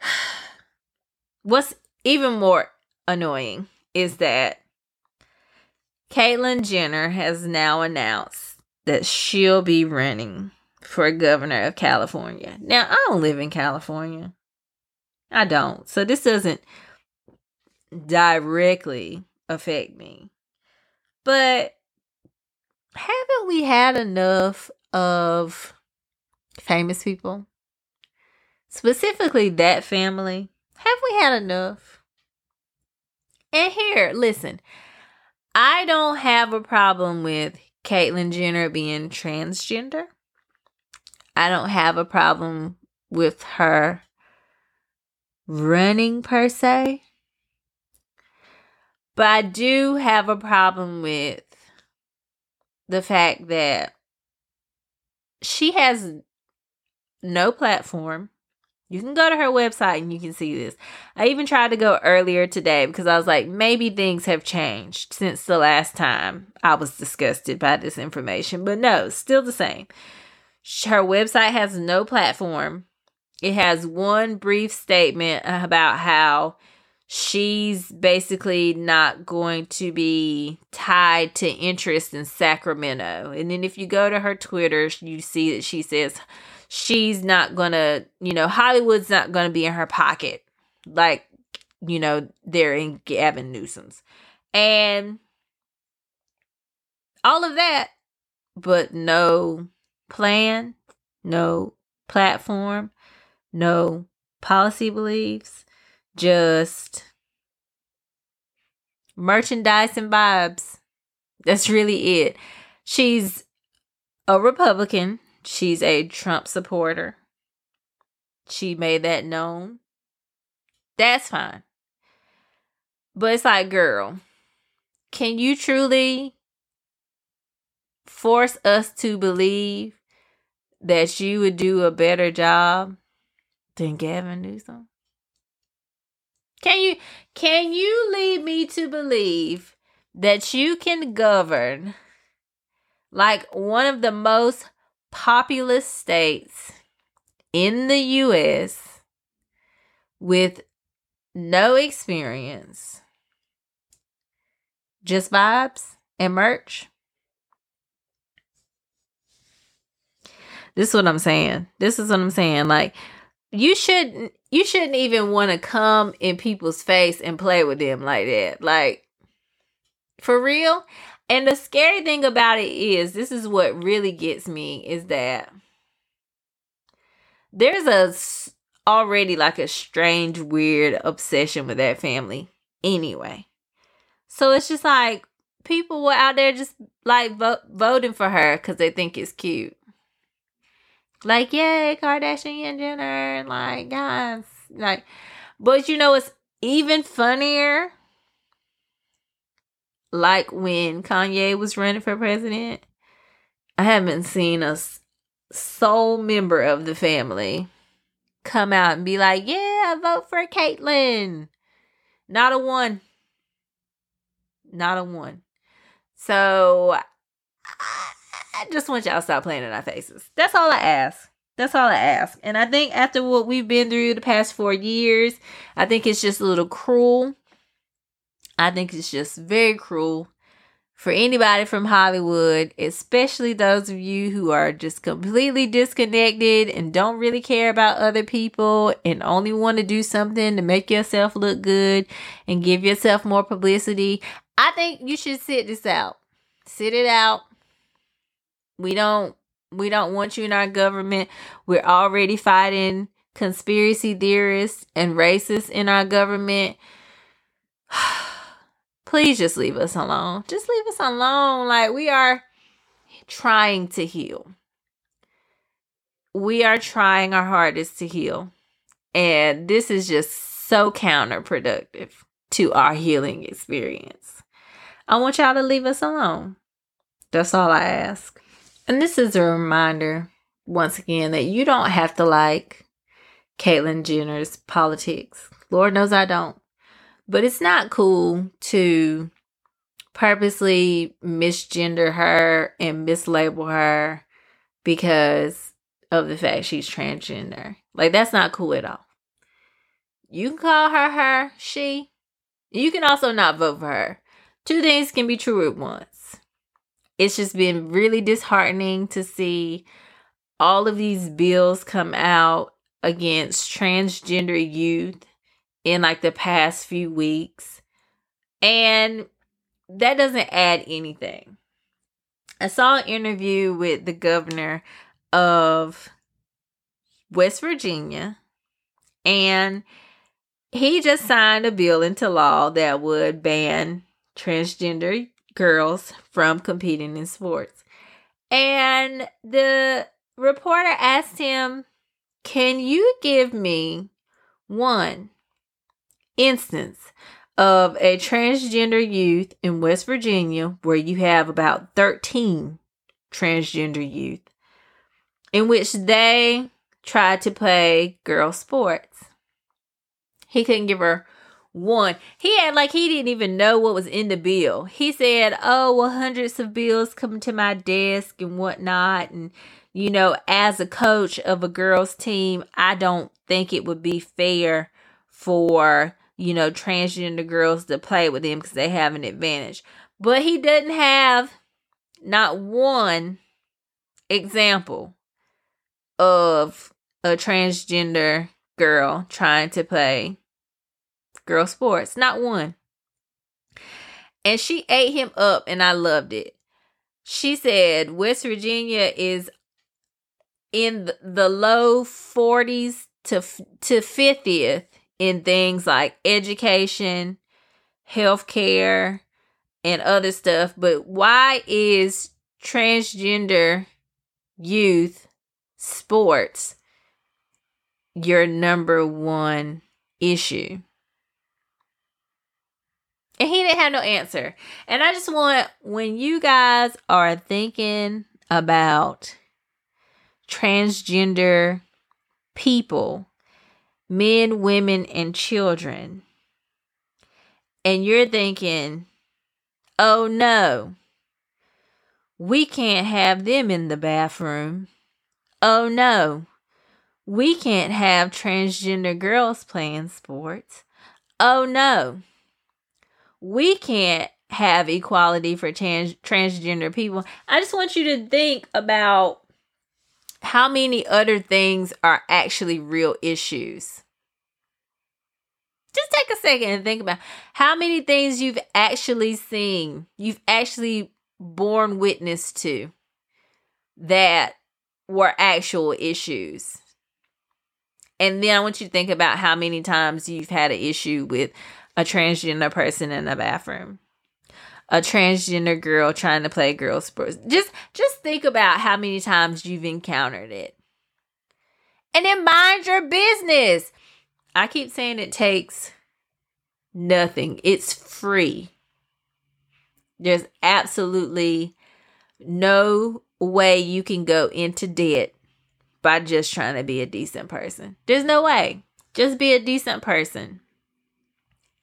<sighs> What's even more annoying is that Caitlyn Jenner has now announced that she'll be running for governor of California. Now, I don't live in California. I don't. So this doesn't directly affect me. But haven't we had enough of famous people? Specifically that family. Have we had enough? And here, listen, I don't have a problem with Caitlyn Jenner being transgender. I don't have a problem with her running per se. But I do have a problem with the fact that she has no platform. You can go to her website and you can see this. I even tried to go earlier today because I was like, maybe things have changed since the last time I was disgusted by this information. But no, still the same. Her website has no platform. It has one brief statement about how she's basically not going to be tied to interest in Sacramento. And then if you go to her Twitter, you see that she says she's not going to, you know, Hollywood's not going to be in her pocket like, you know, they're in Gavin Newsom's. And all of that, but no plan, no platform, no policy beliefs, just merchandise and vibes. That's really it. She's a Republican. She's a Trump supporter. She made that known. That's fine. But it's like, girl, can you truly force us to believe that you would do a better job than Gavin Newsom? Can you can you lead me to believe that you can govern like one of the most populous states in the US with no experience, just vibes and merch? This is what I'm saying. This is what I'm saying. Like you shouldn't you shouldn't even want to come in people's face and play with them like that. Like for real. And the scary thing about it is this is what really gets me is that there's a already like a strange weird obsession with that family anyway. So it's just like people were out there just like vo- voting for her cuz they think it's cute. Like, yay, Kardashian and Jenner. Like, guys. Like, but you know, it's even funnier. Like when Kanye was running for president. I haven't seen a sole member of the family come out and be like, yeah, vote for Caitlyn. Not a one. Not a one. So Just want y'all to stop playing in our faces. That's all I ask. That's all I ask. And I think after what we've been through the past four years, I think it's just a little cruel. I think it's just very cruel for anybody from Hollywood, especially those of you who are just completely disconnected and don't really care about other people and only want to do something to make yourself look good and give yourself more publicity. I think you should sit this out. Sit it out we don't we don't want you in our government. We're already fighting conspiracy theorists and racists in our government. <sighs> Please just leave us alone. Just leave us alone. Like we are trying to heal. We are trying our hardest to heal. And this is just so counterproductive to our healing experience. I want y'all to leave us alone. That's all I ask. And this is a reminder, once again, that you don't have to like Caitlyn Jenner's politics. Lord knows I don't. But it's not cool to purposely misgender her and mislabel her because of the fact she's transgender. Like that's not cool at all. You can call her her, she. You can also not vote for her. Two things can be true at once. It's just been really disheartening to see all of these bills come out against transgender youth in like the past few weeks. And that doesn't add anything. I saw an interview with the governor of West Virginia, and he just signed a bill into law that would ban transgender girls from competing in sports. And the reporter asked him, Can you give me one instance of a transgender youth in West Virginia where you have about 13 transgender youth in which they tried to play girl sports. He couldn't give her one. He had like he didn't even know what was in the bill. He said, Oh, well, hundreds of bills come to my desk and whatnot. And, you know, as a coach of a girls' team, I don't think it would be fair for you know, transgender girls to play with him because they have an advantage. But he doesn't have not one example of a transgender girl trying to play girl sports. Not one. And she ate him up, and I loved it. She said West Virginia is in the low 40s to to 50th in things like education, healthcare, and other stuff. But why is transgender youth sports your number one issue? And he didn't have no answer. And I just want, when you guys are thinking about transgender people, men, women, and children, and you're thinking, oh no, we can't have them in the bathroom. Oh no, we can't have transgender girls playing sports. Oh no, we can't have equality for trans- transgender people. I just want you to think about how many other things are actually real issues. Just take a second and think about how many things you've actually seen, you've actually borne witness to that were actual issues. And then I want you to think about how many times you've had an issue with a transgender person in a bathroom a transgender girl trying to play girl sports. Just just think about how many times you've encountered it. And then mind your business. I keep saying it takes nothing. It's free. There's absolutely no way you can go into debt by just trying to be a decent person. There's no way. Just be a decent person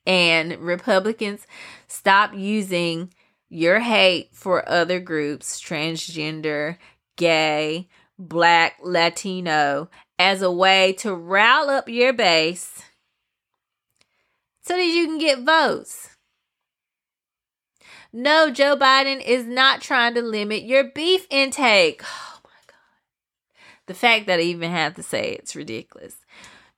and Republicans stop using your hate for other groups, transgender, gay, black, Latino, as a way to rile up your base so that you can get votes. No, Joe Biden is not trying to limit your beef intake. <sighs> Oh my God. The fact that I even have to say it's ridiculous.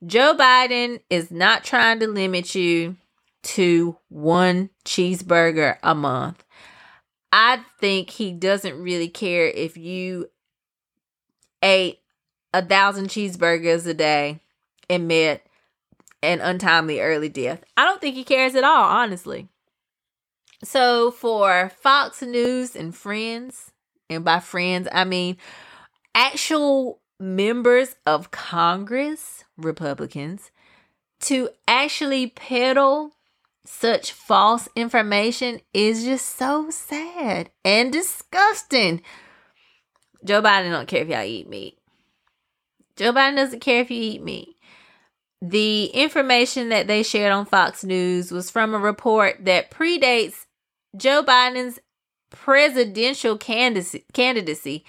Joe Biden is not trying to limit you to one cheeseburger a month. I think he doesn't really care if you ate a thousand cheeseburgers a day and met an untimely early death. I don't think he cares at all, honestly. So, for Fox News and friends, and by friends, I mean actual members of Congress, Republicans, to actually peddle such false information is just so sad and disgusting. Joe Biden don't care if y'all eat meat. Joe Biden doesn't care if you eat meat. the information that they shared on Fox News was from a report that predates Joe Biden's presidential candidacy.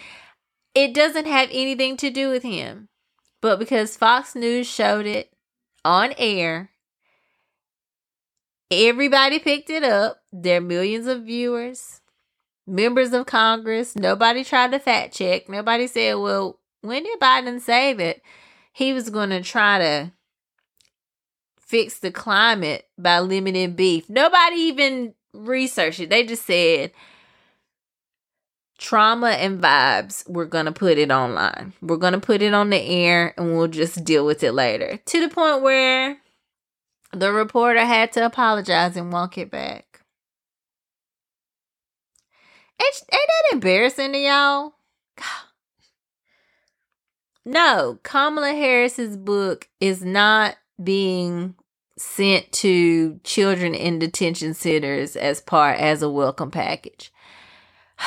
It doesn't have anything to do with him. But because Fox News showed it on air, everybody picked it up. There are millions of viewers, members of Congress. Nobody tried to fact check. Nobody said, well, when did Biden say that he was going to try to fix the climate by limiting beef? Nobody even researched it. They just said, trauma and vibes, we're going to put it online. We're going to put it on the air and we'll just deal with it later. To the point where the reporter had to apologize and walk it back. Ain't, ain't that embarrassing to y'all? <sighs> No, Kamala Harris's book is not being sent to children in detention centers as part as a welcome package. <sighs>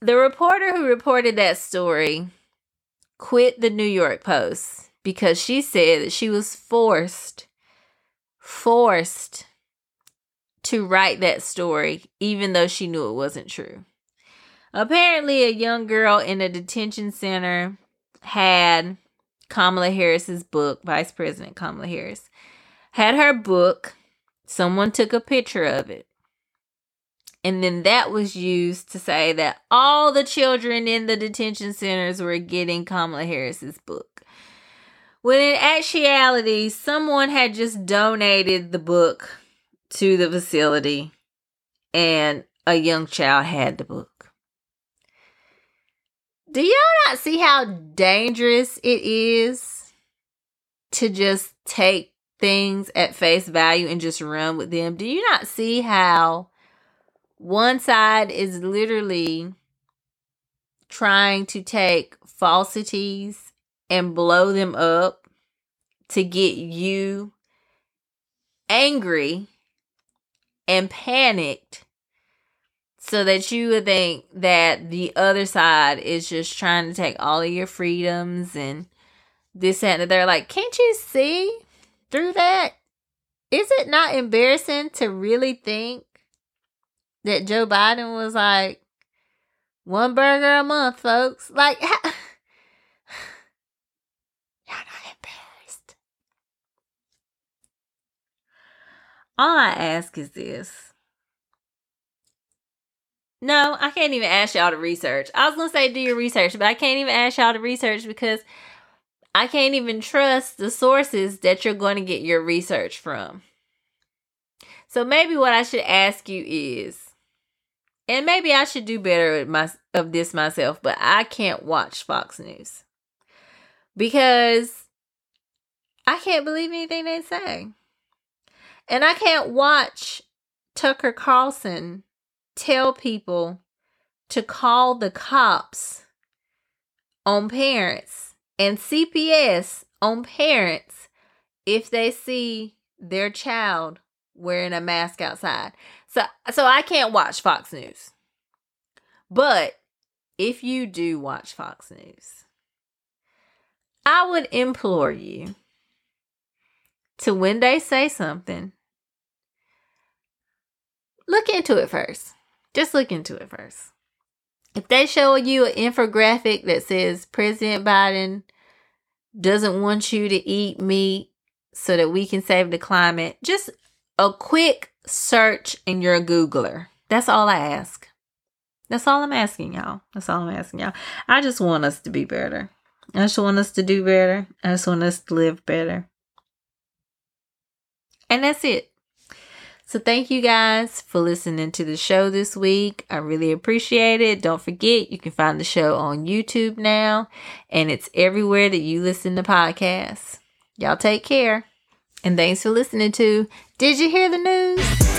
The reporter who reported that story quit the New York Post because she said that she was forced, forced to write that story, even though she knew it wasn't true. Apparently, a young girl in a detention center had Kamala Harris's book, Vice President Kamala Harris, had her book. Someone took a picture of it. And then that was used to say that all the children in the detention centers were getting Kamala Harris's book. When in actuality, someone had just donated the book to the facility and a young child had the book. Do y'all not see how dangerous it is to just take things at face value and just run with them? Do you not see how one side is literally trying to take falsities and blow them up to get you angry and panicked so that you would think that the other side is just trying to take all of your freedoms and this and that. they're like can't you see through that is it not embarrassing to really think that Joe Biden was like, one burger a month, folks. Like, <laughs> y'all not embarrassed. All I ask is this. No, I can't even ask y'all to research. I was to say do your research, but I can't even ask y'all to research because I can't even trust the sources that you're going to get your research from. So maybe what I should ask you is and maybe I should do better my, of this myself, but I can't watch Fox News because I can't believe anything they say. And I can't watch Tucker Carlson tell people to call the cops on parents and CPS on parents if they see their child wearing a mask outside. So so I can't watch Fox News. But if you do watch Fox News, I would implore you to when they say something, look into it first. Just look into it first. If they show you an infographic that says President Biden doesn't want you to eat meat so that we can save the climate, just a quick search in your Googler. That's all I ask. That's all I'm asking y'all. That's all I'm asking y'all. I just want us to be better. I just want us to do better. I just want us to live better. And that's it. So thank you guys for listening to the show this week. I really appreciate it. Don't forget, you can find the show on YouTube now, and it's everywhere that you listen to podcasts. Y'all take care. And thanks for listening to Did You Hear the News?